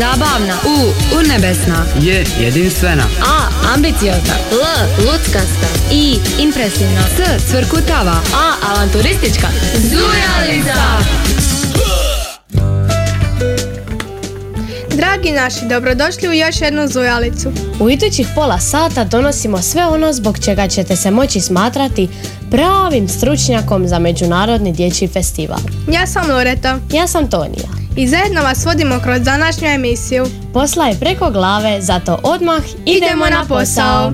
Zabavna. U. Urnebesna. J. Jedinstvena. A. Ambiciozna. L. Luckasta. I. Impresivna. S. Cvrkutava. A. Avanturistička. Zujalica! Dragi naši, dobrodošli u još jednu zujalicu. U idućih pola sata donosimo sve ono zbog čega ćete se moći smatrati pravim stručnjakom za Međunarodni dječji festival. Ja sam Loreta Ja sam Tonija. I zajedno vas vodimo kroz današnju emisiju. Posla je preko glave, zato odmah idemo, na posao.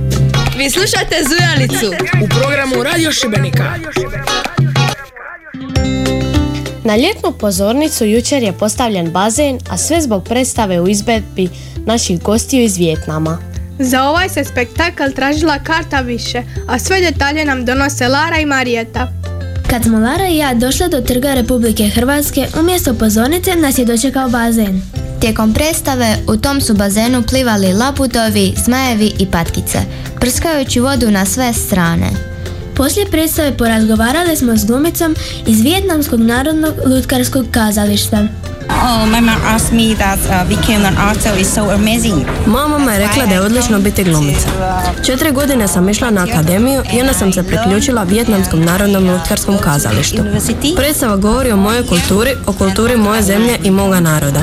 Vi slušate Zujalicu. u programu Radio Šibenika. Na ljetnu pozornicu jučer je postavljen bazen, a sve zbog predstave u izvedbi naših gostiju iz Vjetnama. Za ovaj se spektakl tražila karta više, a sve detalje nam donose Lara i Marijeta. Kad smo Lara i ja došle do trga Republike Hrvatske, umjesto pozornice nas je dočekao bazen. Tijekom predstave u tom su bazenu plivali labudovi, zmajevi i patkice, prskajući vodu na sve strane. Poslije predstave porazgovarali smo s glumicom iz Vijetnamskog narodnog lutkarskog kazališta. Oh, my mom asked me that uh, becoming an actor is so amazing. Moja mama je rekla da je odlično biti glumica. Četiri godine sam išla na akademiju i onda sam se priključila Vijetnamskom narodnom lutkarskom kazalištu. Predstava govori o mojoj kulturi, o kulturi moje zemlje i moga naroda.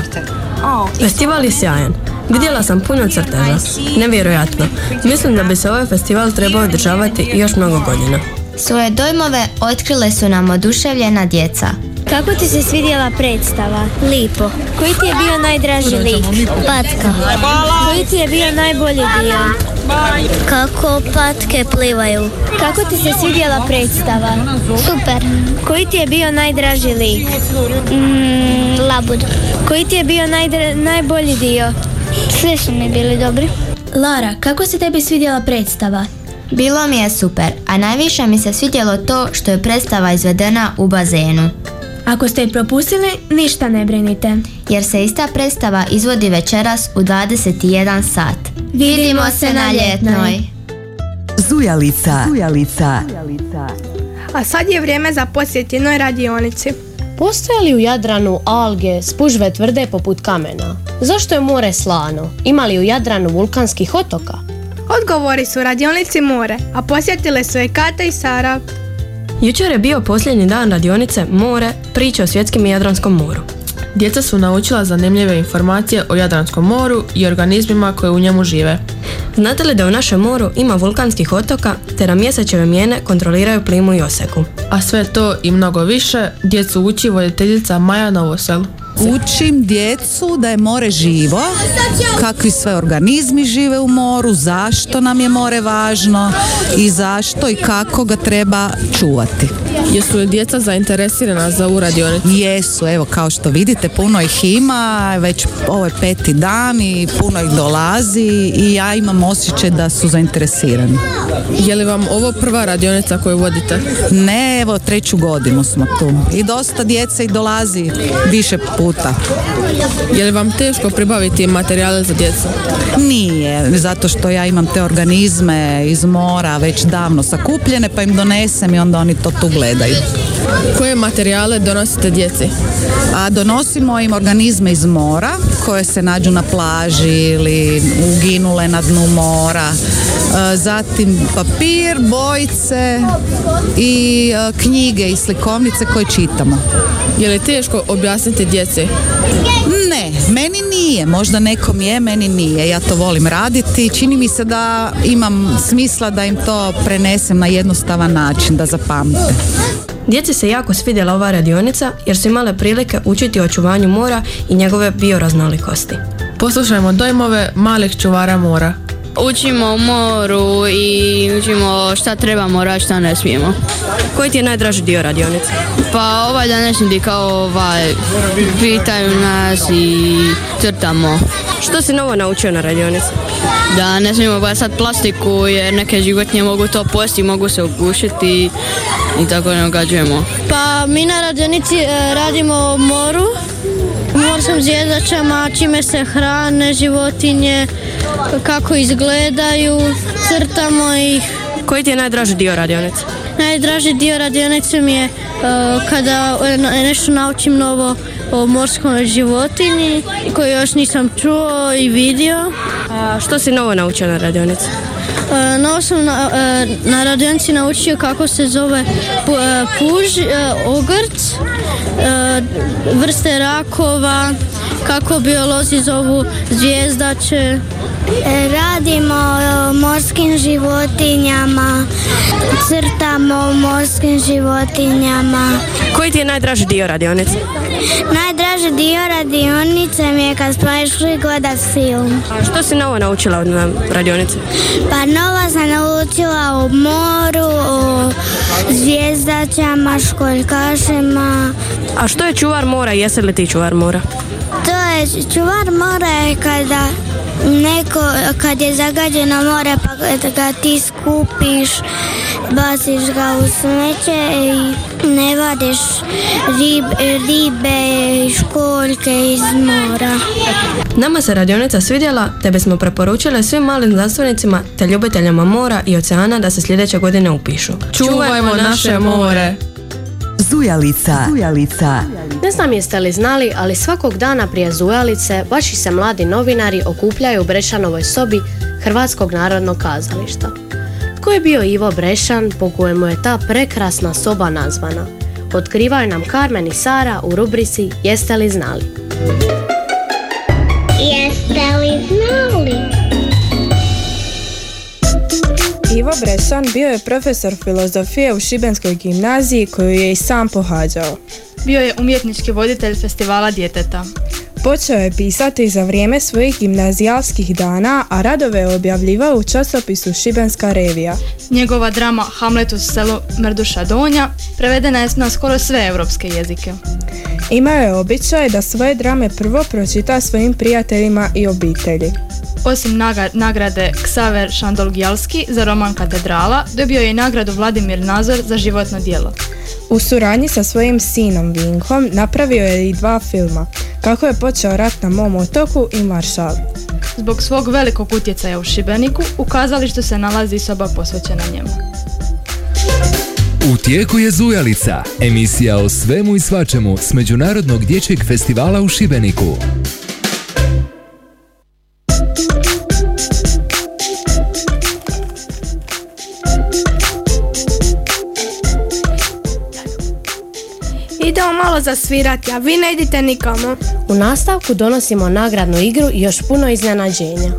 Festival je sjajan. Vidjela sam puno crteža. Nevjerojatno. Mislim da bi se ovaj festival trebao održavati još mnogo godina. Svoje dojmove otkrile su nam oduševljena djeca. Kako ti se svidjela predstava? Lipo. Koji ti je bio najdraži lik? Patka. Koji ti je bio najbolji dio? Kako patke plivaju. Kako ti se svidjela predstava? Super. Koji ti je bio najdraži lik? labud. Koji ti je bio najbolji dio? Svi su mi bili dobri. Lara, kako se tebi svidjela predstava? Bilo mi je super, a najviše mi se svidjelo to što je predstava izvedena u bazenu. Ako ste je propustili, ništa ne brinite. Jer se ista predstava izvodi večeras u 21 sat. Vidimo se na ljetnoj! Zujalica. Zujalica. A sad je vrijeme za posjet jednoj radionici. Postoje li u Jadranu alge, spužve tvrde poput kamena? Zašto je more slano? Ima li u Jadranu vulkanskih otoka? Odgovori su radionici more, a posjetile su je Kata i Sara. Jučer je bio posljednji dan radionice More, priče o svjetskim i Jadranskom moru. Djeca su naučila zanimljive informacije o Jadranskom moru i organizmima koji u njemu žive. Znate li da u našem moru ima vulkanskih otoka, te da mjesečeve mijene kontroliraju plimu i oseku? A sve to i mnogo više djecu uči voditeljica Maja Novosel. Učim djecu da je more živo, kakvi sve organizmi žive u moru, zašto nam je more važno i zašto i kako ga treba čuvati. Jesu li djeca zainteresirana za ovu radionicu? Jesu, evo kao što vidite puno ih ima, već ovo je peti dan i puno ih dolazi i ja imam osjećaj da su zainteresirani. Je li vam ovo prva radionica koju vodite? Ne, evo treću godinu smo tu i dosta djece i dolazi više puta. Je li vam teško pribaviti materijale za djecu? Nije, zato što ja imam te organizme iz mora već davno sakupljene pa im donesem i onda oni to tu gledaju. Koje materijale donosite djeci? A donosimo im organizme iz mora koje se nađu na plaži ili uginule na dnu mora. E, Zatim papir, bojice i e, knjige i slikovnice koje čitamo. Je li teško objasniti djeci? Ne, meni nije. Možda nekom je, meni nije. Ja to volim raditi. Čini mi se da imam smisla da im to prenesem na jednostavan način, da zapamte. Djeci se jako svidjela ova radionica jer su imale prilike učiti o očuvanju mora i njegove bioraznolikosti. Poslušajmo dojmove malih čuvara mora. Učimo o moru i učimo šta trebamo raditi, šta ne smijemo. Koji ti je najdraži dio radionice? Pa ovaj današnji dio kao ovaj, pitaju nas i crtamo. Što si novo naučio na radionici? Da ne smijemo bacati plastiku jer neke životinje mogu to pojesti, mogu se ugušiti i tako ne ugađujemo. Pa mi na radionici e, radimo o moru, morskim zvijezdačama, čime se hrane životinje, kako izgledaju, crtamo ih. Koji ti je najdraži dio radionice? Najdraži dio radionice mi je e, kada nešto naučim novo o morskoj životinji koju još nisam čuo i vidio. A što si novo naučio na radionici? E, Novo sam na, e, na radionici naučio kako se zove pu- puž, ogrc, vrste rakova, kako biolozi zovu zvijezdače. Radimo o morskim životinjama, crtamo o morskim životinjama. Koji ti je najdraži dio radionice? Najdraži dio radionice mi je kad smo išli gledat film. A što si novo naučila na radionici? Pa nova sam naučila o moru, o zvijezdačama, školjkašima. A što je čuvar mora i jesi li ti čuvar mora? Je čuvar mora je kada neko, kad je zagađeno more pa ga ti skupiš, baciš ga u smeće i ne vadiš rib, ribe i školjke iz mora. Nama se radionica svidjela, te bismo preporučili svim malim znanstvenicima te ljubiteljima mora i oceana da se sljedeće godine upišu. Čuvajmo naše more. Zujalica. Zujalica. Ne znam jeste li znali, ali svakog dana prije Zujalice vaši se mladi novinari okupljaju u Brešanovoj sobi Hrvatskog narodnog kazališta. Tko je bio Ivo Brešan po kojemu je ta prekrasna soba nazvana? Otkrivaju nam Carmen i Sara u rubrici Jeste li znali? Jeste li znali? Ivo Brešan bio je profesor filozofije u Šibenskoj gimnaziji koju je i sam pohađao. Bio je umjetnički voditelj festivala djeteta. Počeo je pisati za vrijeme svojih gimnazijalskih dana, a radove je objavljivao u časopisu Šibenska revija. Njegova drama Hamlet u selu Mrduša Donja prevedena je na skoro sve europske jezike. Imao je običaj da svoje drame prvo pročita svojim prijateljima i obitelji. Osim nagrade Ksaver Šandolgijalski za roman Katedrala, dobio je i nagradu Vladimir Nazor za životno djelo. U suradnji sa svojim sinom Vinkom napravio je i dva filma, Kako je počeo rat na mom otoku i Maršal. Zbog svog velikog utjecaja u Šibeniku, u kazalištu se nalazi soba posvećena njemu. U tijeku je Zujalica, emisija o svemu i svačemu s Međunarodnog dječjeg festivala u Šibeniku. Zasvirati, a vi ne idite nikamo. U nastavku donosimo nagradnu igru i još puno iznenađenja.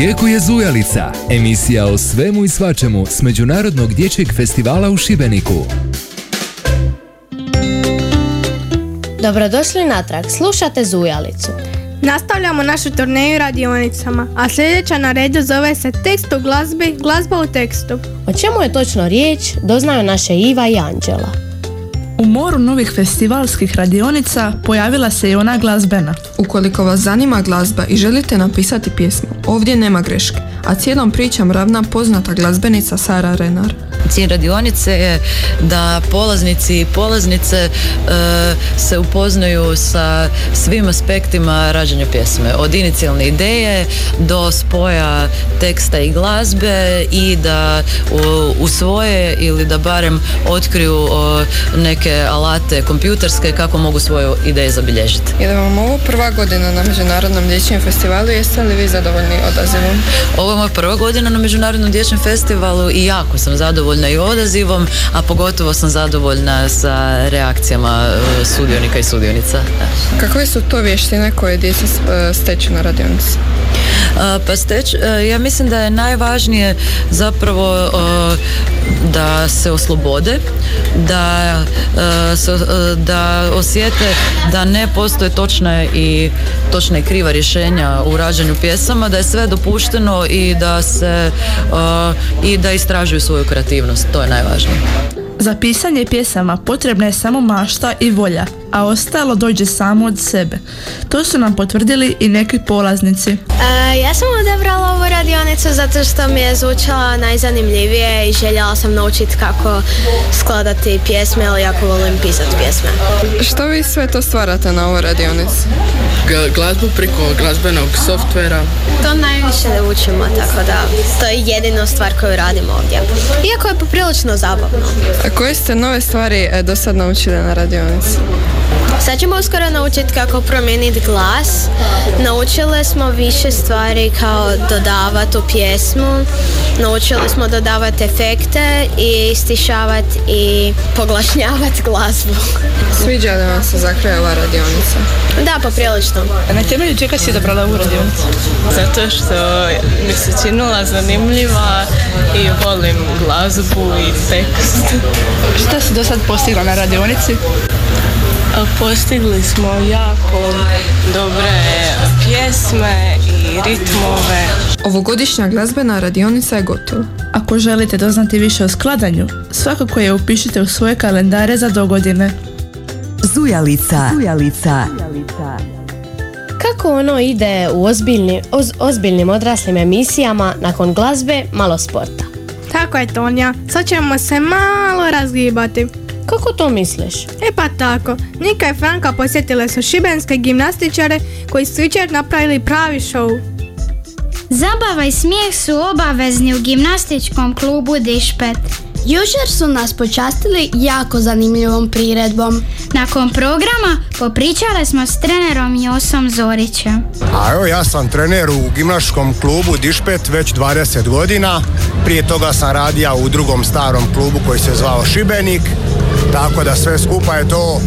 Tijeku je Zujalica, emisija o svemu i svačemu s Međunarodnog dječjeg festivala u Šibeniku. Dobrodošli natrag, slušate Zujalicu. Nastavljamo našu turneju radionicama, a sljedeća na redu zove se Tekst u glazbi, glazba u tekstu. O čemu je točno riječ, doznaju naše Iva i Anđela. U moru novih festivalskih radionica pojavila se i ona glazbena. Ukoliko vas zanima glazba i želite napisati pjesmu, ovdje nema greške, a cijelom pričam ravna poznata glazbenica Sara Renar. Cilj radionice je da polaznici i polaznice e, se upoznaju sa svim aspektima rađanja pjesme. Od inicijalne ideje do spoja teksta i glazbe i da u, usvoje ili da barem otkriju o, neke alate kompjuterske kako mogu svoju ideju zabilježiti. Je vam ovo prva godina na Međunarodnom dječjem festivalu, jeste li vi zadovoljni odazivom? Ovo moja prva godina na Međunarodnom dječjem festivalu i jako sam zadovoljna i odazivom, a pogotovo sam zadovoljna sa reakcijama e, sudionika i sudionica. Kakve su to vještine koje djeca e, steču na radionici? Pa steć, e, ja mislim da je najvažnije zapravo e, da se oslobode, da, e, da osjete da ne postoje točna i točna i kriva rješenja u rađanju pjesama, da je sve dopušteno i da se i da istražuju svoju kreativnost. To je najvažnije. Za pisanje pjesama potrebna je samo mašta i volja, a ostalo dođe samo od sebe. To su nam potvrdili i neki polaznici. Ja sam odabrala ovu radionicu zato što mi je zvučala najzanimljivije i željela sam naučiti kako skladati pjesme, ali jako volim pisati pjesme. Što vi sve to stvarate na ovoj radionici? glazbu preko glazbenog softvera. To najviše ne učimo, tako da to je jedina stvar koju radimo ovdje. Iako je poprilično zabavno. A koje ste nove stvari e, do sad naučili na radionici? Sad ćemo uskoro naučiti kako promijeniti glas. Naučili smo više stvari kao dodavati u pjesmu. Naučili smo dodavati efekte i stišavati i poglašnjavati glazbu. Sviđa li vam se za kraj ova radionica? Da, poprilično. Na temelju čega si odabrala ovu radionicu? Zato što mi se činila zanimljiva i volim glazbu i tekst. Šta si do sad postigla na radionici? Postigli smo jako dobre pjesme i ritmove. Ovogodišnja glazbena radionica je gotova. Ako želite doznati više o skladanju, svakako je upišite u svoje kalendare za dogodine. Zujalica. Zujalica. Kako ono ide u ozbiljni, oz- ozbiljnim odraslim emisijama nakon glazbe, malo sporta? Tako je Tonja, sad ćemo se malo razgibati. Kako to misliš? E pa tako, Nika i Franka posjetile su šibenske gimnastičare koji su jučer napravili pravi show. Zabava i smijeh su obavezni u gimnastičkom klubu Dišpet. Jučer su nas počastili jako zanimljivom priredbom. Nakon programa popričale smo s trenerom Josom Zorićem. A evo ja sam trener u gimnastičkom klubu Dišpet već 20 godina. Prije toga sam radio u drugom starom klubu koji se zvao Šibenik. Tako da sve skupa je to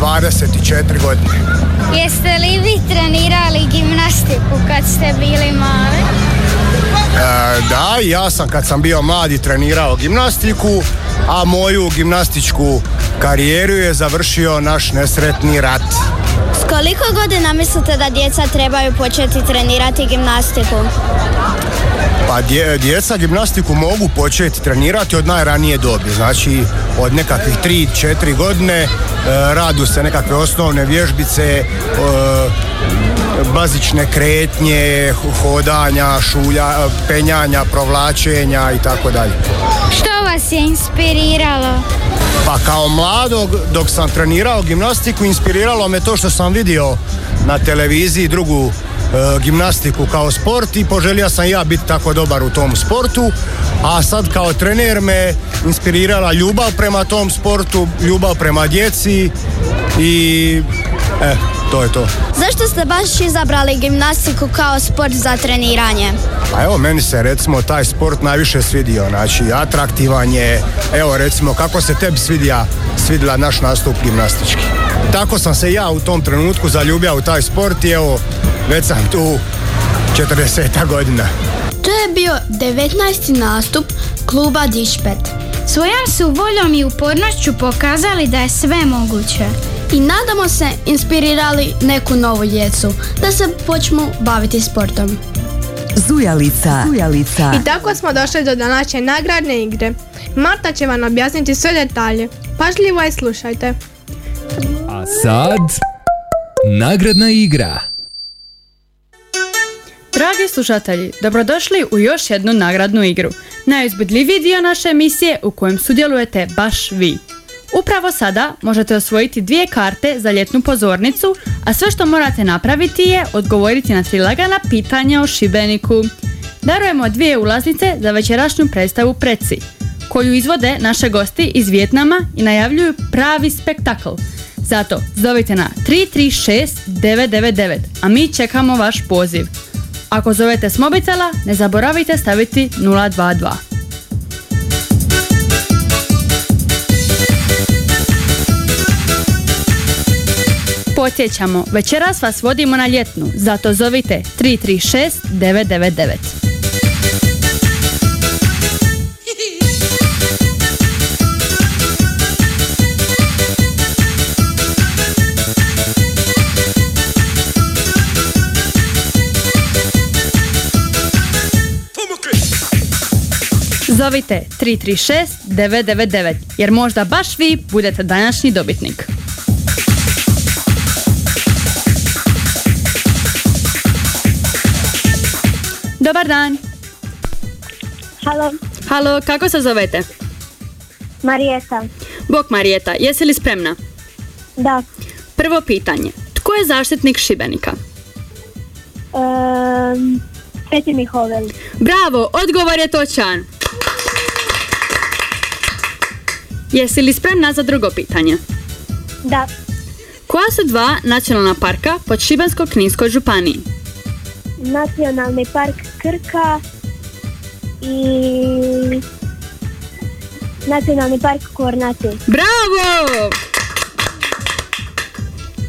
24 godine. Jeste li vi trenirali gimnastiku kad ste bili mali? E, da, ja sam kad sam bio mladi trenirao gimnastiku, a moju gimnastičku karijeru je završio naš nesretni rat. S koliko godina mislite da djeca trebaju početi trenirati gimnastiku? Pa dje- djeca gimnastiku mogu početi trenirati od najranije dobi, znači od nekakvih 3-4 godine e, radu se nekakve osnovne vježbice, e, bazične kretnje, hodanja, šulja, penjanja, provlačenja i tako dalje. Što vas je inspiriralo? Pa kao mladog, dok sam trenirao gimnastiku, inspiriralo me to što sam vidio na televiziji drugu e, gimnastiku kao sport i poželio sam ja biti tako dobar u tom sportu, a sad kao trener me inspirirala ljubav prema tom sportu, ljubav prema djeci i e, to je to. Zašto ste baš izabrali gimnastiku kao sport za treniranje? Pa evo, meni se recimo taj sport najviše svidio, znači atraktivan je, evo recimo kako se tebi svidija, svidila naš nastup gimnastički. Tako sam se ja u tom trenutku zaljubio u taj sport i evo, već sam tu 40 godina. To je bio 19. nastup kluba Dišpet. Svojom su voljom i upornošću pokazali da je sve moguće. I nadamo se inspirirali neku novu djecu da se počnu baviti sportom. Zujalica. Zujalica. I tako smo došli do današnje nagradne igre. Marta će vam objasniti sve detalje. Pažljivo je slušajte. A sad, nagradna igra. Dragi slušatelji, dobrodošli u još jednu nagradnu igru. Najuzbudljiviji dio naše emisije u kojem sudjelujete baš vi. Upravo sada možete osvojiti dvije karte za ljetnu pozornicu, a sve što morate napraviti je odgovoriti na tri lagana pitanja o Šibeniku. Darujemo dvije ulaznice za večerašnju predstavu Preci, koju izvode naše gosti iz Vjetnama i najavljuju pravi spektakl. Zato zovite na 336 999, a mi čekamo vaš poziv. Ako zovete s mobitela, ne zaboravite staviti 022. Podsjećamo, večeras vas vodimo na ljetnu, zato zovite 336 999. Zovite 336 999 jer možda baš vi budete današnji dobitnik. Dobar dan. Halo, Halo, kako se zovete? Marijeta. Bok Marijeta, jesi li spremna? Da. Prvo pitanje. Tko je zaštitnik Šibenika? Um, Peti Mihovel. Bravo, odgovor je točan. Jesi li spremna za drugo pitanje? Da. Koja su dva nacionalna parka pod Šibensko-Kninskoj županiji? Nacionalni park Krka i Nacionalni park Kornati. Bravo!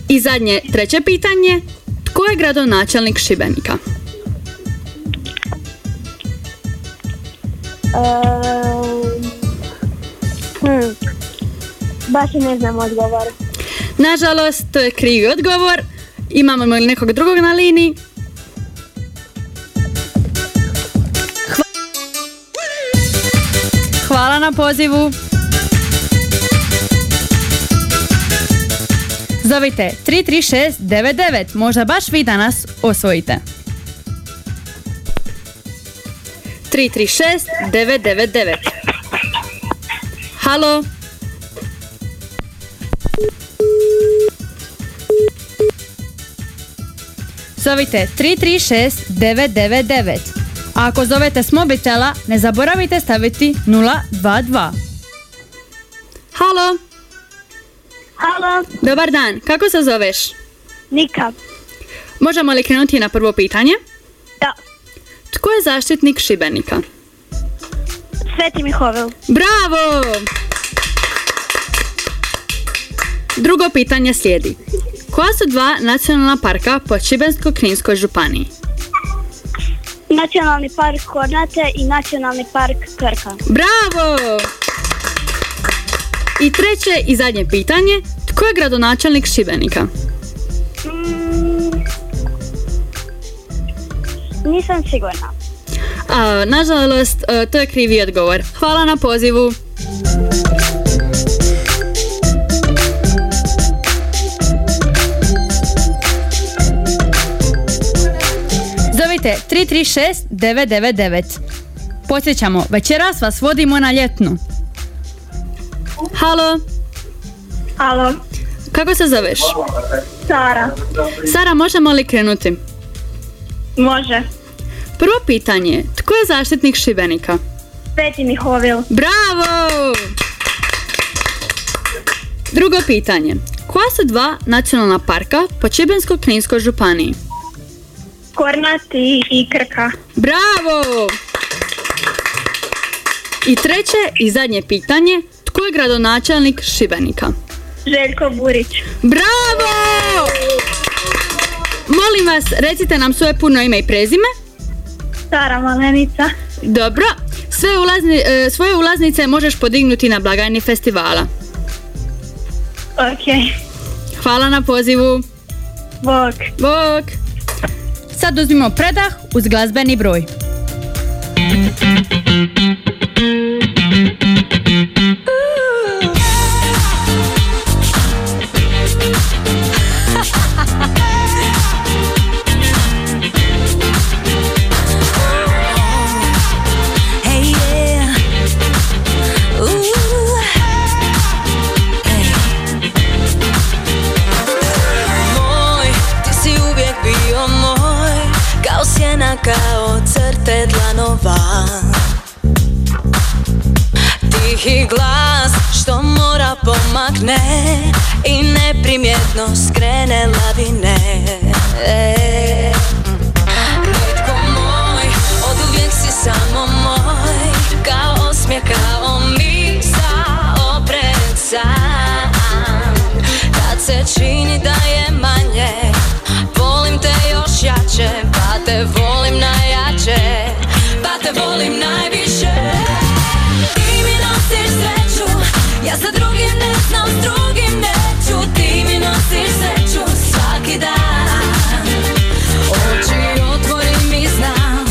I zadnje, treće pitanje. Tko je gradonačelnik Šibenika? Um, Baš ne znam odgovor. Nažalost, to je krivi odgovor. Imamo li nekog drugog na liniji? Hva- Hvala na pozivu. Zovite 33699, možda baš vi danas osvojite. 336 Halo? Zovite 336 999. A ako zovete s mobitela, ne zaboravite staviti 022. Halo? Halo, Dobar dan, kako se zoveš? Nika. Možemo li krenuti na prvo pitanje? Da. Tko je zaštitnik Šibenika? Sveti Mihovel. Bravo! Drugo pitanje slijedi. Koja su dva nacionalna parka po Šibensko-Kninskoj županiji? Nacionalni park Kornate i Nacionalni park Krka. Bravo! I treće i zadnje pitanje. Tko je gradonačelnik Šibenika? Mm, nisam sigurna. A, nažalost, e, to je krivi odgovor. Hvala na pozivu. Zovite 336 999. Podsjećamo, večeras vas vodimo na ljetnu. Halo, Halo, kako se zoveš? Sara. Sara, možemo li krenuti? Može. Prvo pitanje, tko je zaštitnik Šibenika? Sveti Mihovel. Bravo! Drugo pitanje. Koja su dva nacionalna parka po Šibensko-Kninskoj županiji? Kornati i Krka. Bravo! I treće i zadnje pitanje. Tko je gradonačelnik Šibenika? Željko Burić. Bravo! Molim vas, recite nam svoje puno ime i prezime. Sara Malenica. Dobro. Sve ulazni, e, svoje ulaznice možeš podignuti na blagajni festivala. Ok. Hvala na pozivu. Bok. Bok. Sad uzmimo predah uz glazbeni broj. Neprimjetno skrene lavine Nitko moj, od uvijek si samo moj Kao osmijeh, kao misa, opred sam Kad se čini da je manje Volim te još jače, pa te volim najjače Pa te volim najviše. Ti mi nosiš sreću, ja sa drugim ne znam, s drugim neću Ti mi nosiš sreću svaki dan. Oči otvorim i znam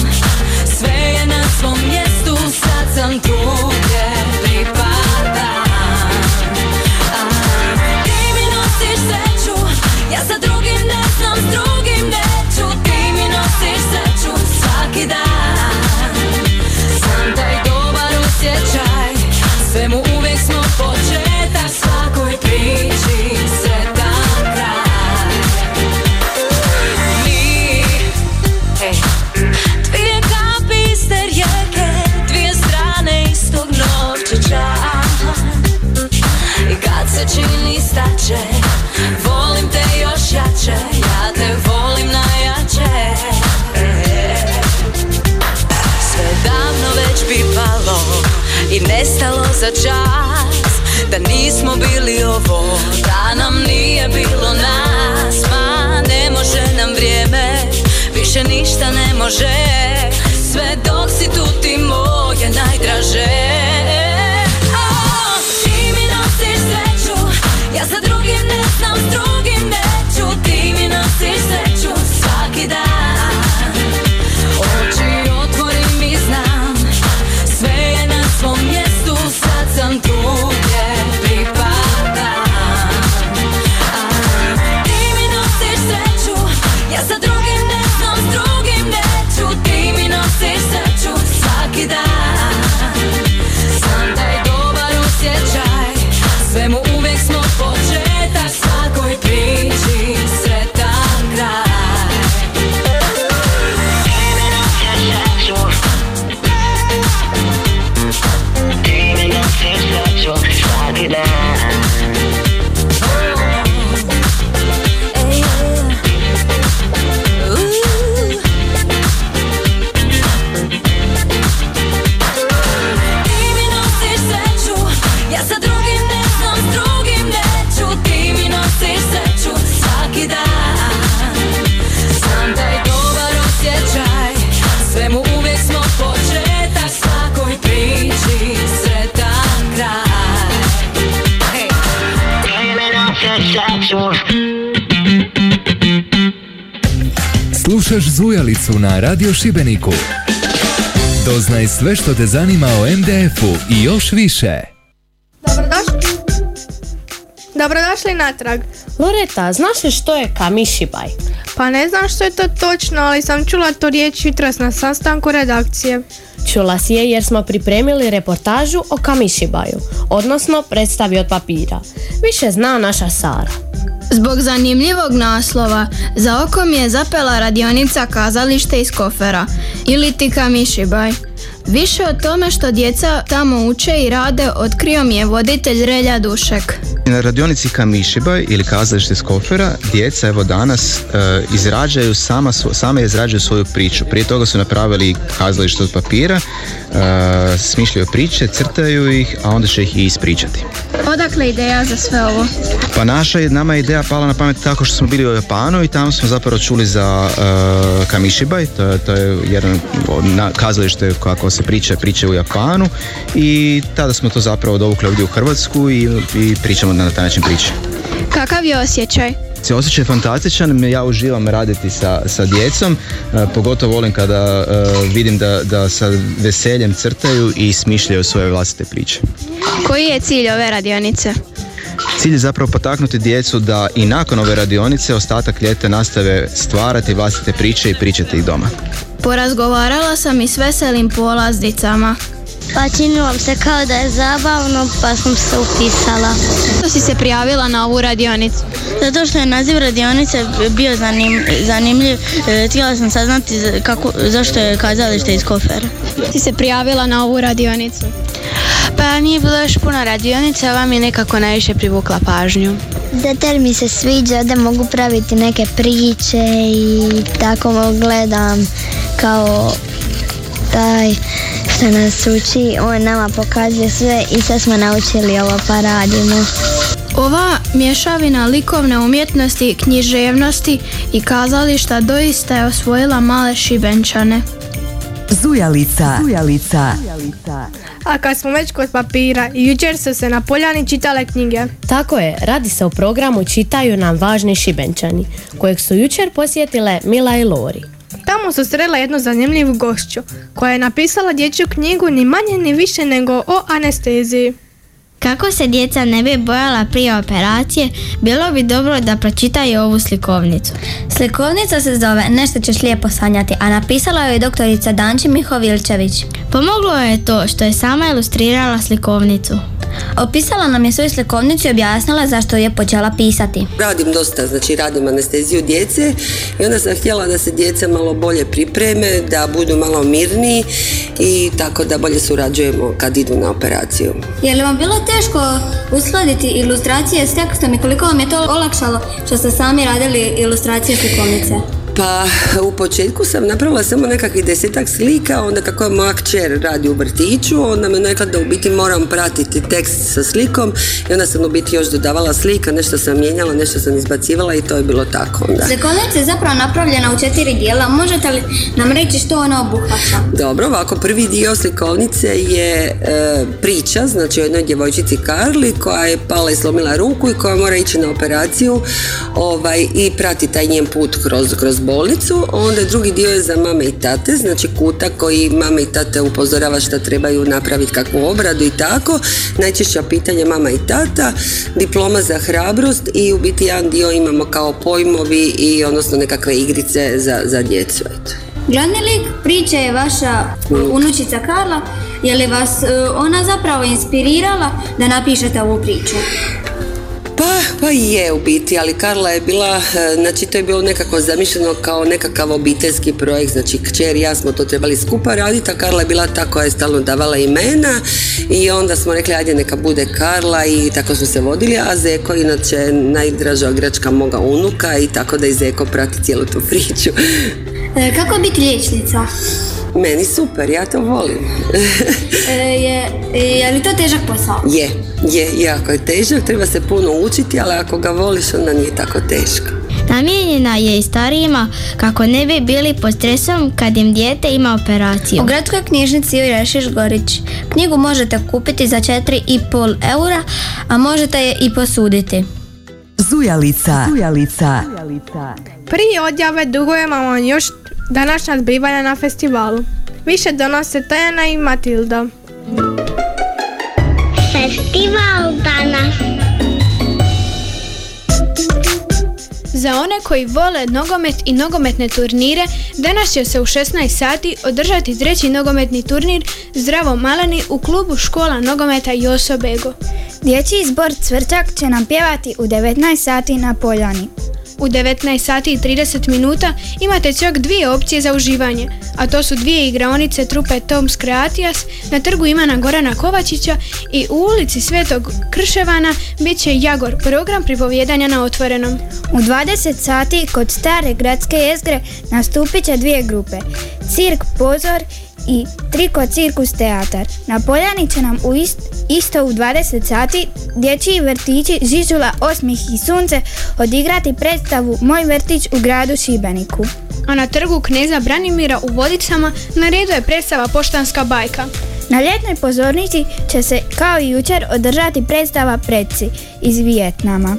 Sve je na svom mjestu Sad sam tu gdje pripadam. A, Ti mi nosiš sreću Ja sa drugim ne znam S drugim neću. Ti mi nosiš sreću Svaki dan svaki dan Slušaš Zujalicu na Radio Šibeniku. Doznaj sve što te zanima o MDF-u i još više. Dobrodošli. Dobrodošli natrag. Loreta, znaš li što je kamišibaj? Pa ne znam što je to točno, ali sam čula to riječ jutros na sastanku redakcije. Čula si je jer smo pripremili reportažu o kamišibaju, odnosno predstavi od papira. Više zna naša Sara. Zbog zanimljivog naslova, za oko mi je zapela radionica kazalište iz kofera, ili ti kamišibaj. Više o tome što djeca tamo uče i rade otkrio mi je voditelj Relja Dušek. Na radionici Kamišibaj ili kazalište iz kofera djeca evo danas e, izrađaju sama, same izrađuju svoju priču. Prije toga su napravili kazalište od papira, e, smišljaju priče, crtaju ih, a onda će ih i ispričati. Odakle ideja za sve ovo? Pa naša je, nama je ideja pala na pamet tako što smo bili u Japanu i tamo smo zapravo čuli za uh, Kamishibai, to, je- to je jedan na, kazalište kako se priče, priče u Japanu i tada smo to zapravo dovukli ovdje u Hrvatsku i, i pričamo na taj način priče. Kakav je osjećaj? Se osjećaj je fantastičan, ja uživam raditi sa, sa djecom, e, pogotovo volim kada e, vidim da, da sa veseljem crtaju i smišljaju svoje vlastite priče. Koji je cilj ove radionice? Cilj je zapravo potaknuti djecu da i nakon ove radionice ostatak ljeta nastave stvarati vlastite priče i pričati ih doma. Porazgovarala sam i s veselim polaznicama. Pa činilo se kao da je zabavno, pa sam se upisala. Što si se prijavila na ovu radionicu? Zato što je naziv radionice bio zanim, zanimljiv, e, htjela sam saznati kako, zašto je kazalište iz kofera. Si se prijavila na ovu radionicu? Pa nije bilo još puno radionica, ova mi je nekako najviše privukla pažnju. Deter mi se sviđa da mogu praviti neke priče i tako gledam kao taj što nas uči, on nama pokazuje sve i sve smo naučili ovo pa radimo. Ova mješavina likovne umjetnosti, književnosti i kazališta doista je osvojila male šibenčane. Zujalica. Zujalica. A kad smo već kod papira, jučer su se na poljani čitale knjige. Tako je, radi se o programu Čitaju nam važni šibenčani, kojeg su jučer posjetile Mila i Lori. Tamo su srela jednu zanimljivu gošću, koja je napisala dječju knjigu ni manje ni više nego o anesteziji. Kako se djeca ne bi bojala prije operacije, bilo bi dobro da pročitaju ovu slikovnicu. Slikovnica se zove Nešto ćeš lijepo sanjati, a napisala joj je doktorica Danči Mihovilčević. Pomoglo je to što je sama ilustrirala slikovnicu. Opisala nam je svoju slikovnicu i objasnila zašto je počela pisati. Radim dosta, znači radim anesteziju djece i onda sam htjela da se djeca malo bolje pripreme, da budu malo mirniji i tako da bolje surađujemo kad idu na operaciju. Je li vam bilo teško uskladiti ilustracije s tekstom i koliko vam je to olakšalo što ste sami radili ilustracije slikovnice? Pa u početku sam napravila samo nekakvih desetak slika, onda kako je moja kćer radi u vrtiću, onda me rekla da u biti moram pratiti tekst sa slikom i onda sam u biti još dodavala slika, nešto sam mijenjala, nešto sam izbacivala i to je bilo tako onda. Slikovnica je zapravo napravljena u četiri dijela. Možete li nam reći što ona obuhvaća? Dobro, ovako prvi dio slikovnice je e, priča, znači o jednoj djevojčici Karli koja je pala i slomila ruku i koja mora ići na operaciju ovaj, i prati taj njen put kroz, kroz bolnicu. Onda drugi dio je za mame i tate, znači kutak koji mame i tate upozorava šta trebaju napraviti, kakvu obradu i tako. Najčešća pitanja mama i tata, diploma za hrabrost i u biti jedan dio imamo kao pojmovi i odnosno nekakve igrice za, za djecu. Eto. Glavni lik priče je vaša unučica Karla. Je li vas e, ona zapravo inspirirala da napišete ovu priču? Pa, pa je u biti, ali Karla je bila, e, znači to je bilo nekako zamišljeno kao nekakav obiteljski projekt, znači kćer i ja smo to trebali skupa raditi, a Karla je bila ta koja je stalno davala imena i onda smo rekli ajde neka bude Karla i tako smo se vodili, a Zeko inače najdraža igračka moga unuka i tako da i Zeko prati cijelu tu priču. E, kako biti liječnica? Meni super, ja to volim. E, je, je li to težak posao? je, je, jako je težak, treba se puno učiti, ali ako ga voliš onda nije tako teško. Namijenjena je i starijima kako ne bi bili pod stresom kad im dijete ima operaciju. U gradskoj knjižnici Jurija Šišgorić knjigu možete kupiti za 4,5 eura, a možete je i posuditi. Zujalica. Zujalica. Prije odjave dugujemo vam još današnja zbivanja na festivalu. Više donose Tajana i Matilda. Festival danas. Za one koji vole nogomet i nogometne turnire, danas će se u 16 sati održati treći nogometni turnir Zdravo Maleni u klubu škola nogometa Joso Bego. Dječji zbor Cvrčak će nam pjevati u 19 sati na Poljani. U 19 sati i 30 minuta imate čak dvije opcije za uživanje, a to su dvije igraonice trupe Toms Creatias na trgu Imana Gorana Kovačića i u ulici Svetog Krševana bit će Jagor, program pripovjedanja na otvorenom. U 20 sati kod stare gradske jezgre nastupit će dvije grupe, Cirk Pozor i Triko Cirkus teatar. Na Poljani će nam u ist- isto u 20 sati dječji vrtići Žižula, Osmih i Sunce odigrati predstavu Moj vrtić u gradu Šibeniku. A na trgu kneza Branimira u Vodicama na redu je predstava Poštanska bajka. Na ljetnoj pozornici će se kao i jučer održati predstava Preci iz Vijetnama.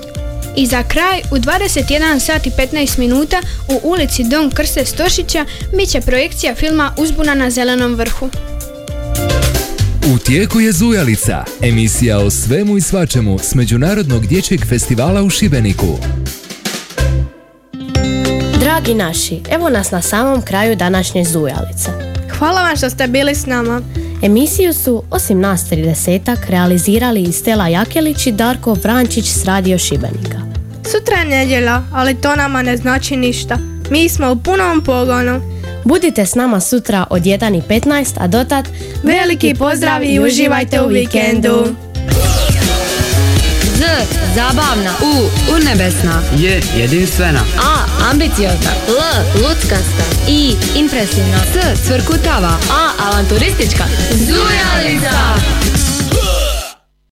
I za kraj u 21 sat i 15 minuta u ulici Don Krste Stošića bit će projekcija filma Uzbuna na zelenom vrhu. U tijeku je Zujalica, emisija o svemu i svačemu s Međunarodnog dječjeg festivala u Šibeniku. Dragi naši, evo nas na samom kraju današnje Zujalice. Hvala vam što ste bili s nama. Emisiju su, osim nas 30 realizirali i Stela Jakelić i Darko Vrančić s Radio Šibenika. Sutra je nedjelja, ali to nama ne znači ništa. Mi smo u punom pogonu. Budite s nama sutra od 1.15, a dotad Veliki pozdrav i uživajte u vikendu. Z. Zabavna. U. Urnebesna. Je jedinstvena. A. Ambiciozna. L. Luckasta. I. Impresivna. S. Cvrkutava. A. Avanturistička. Zujalica.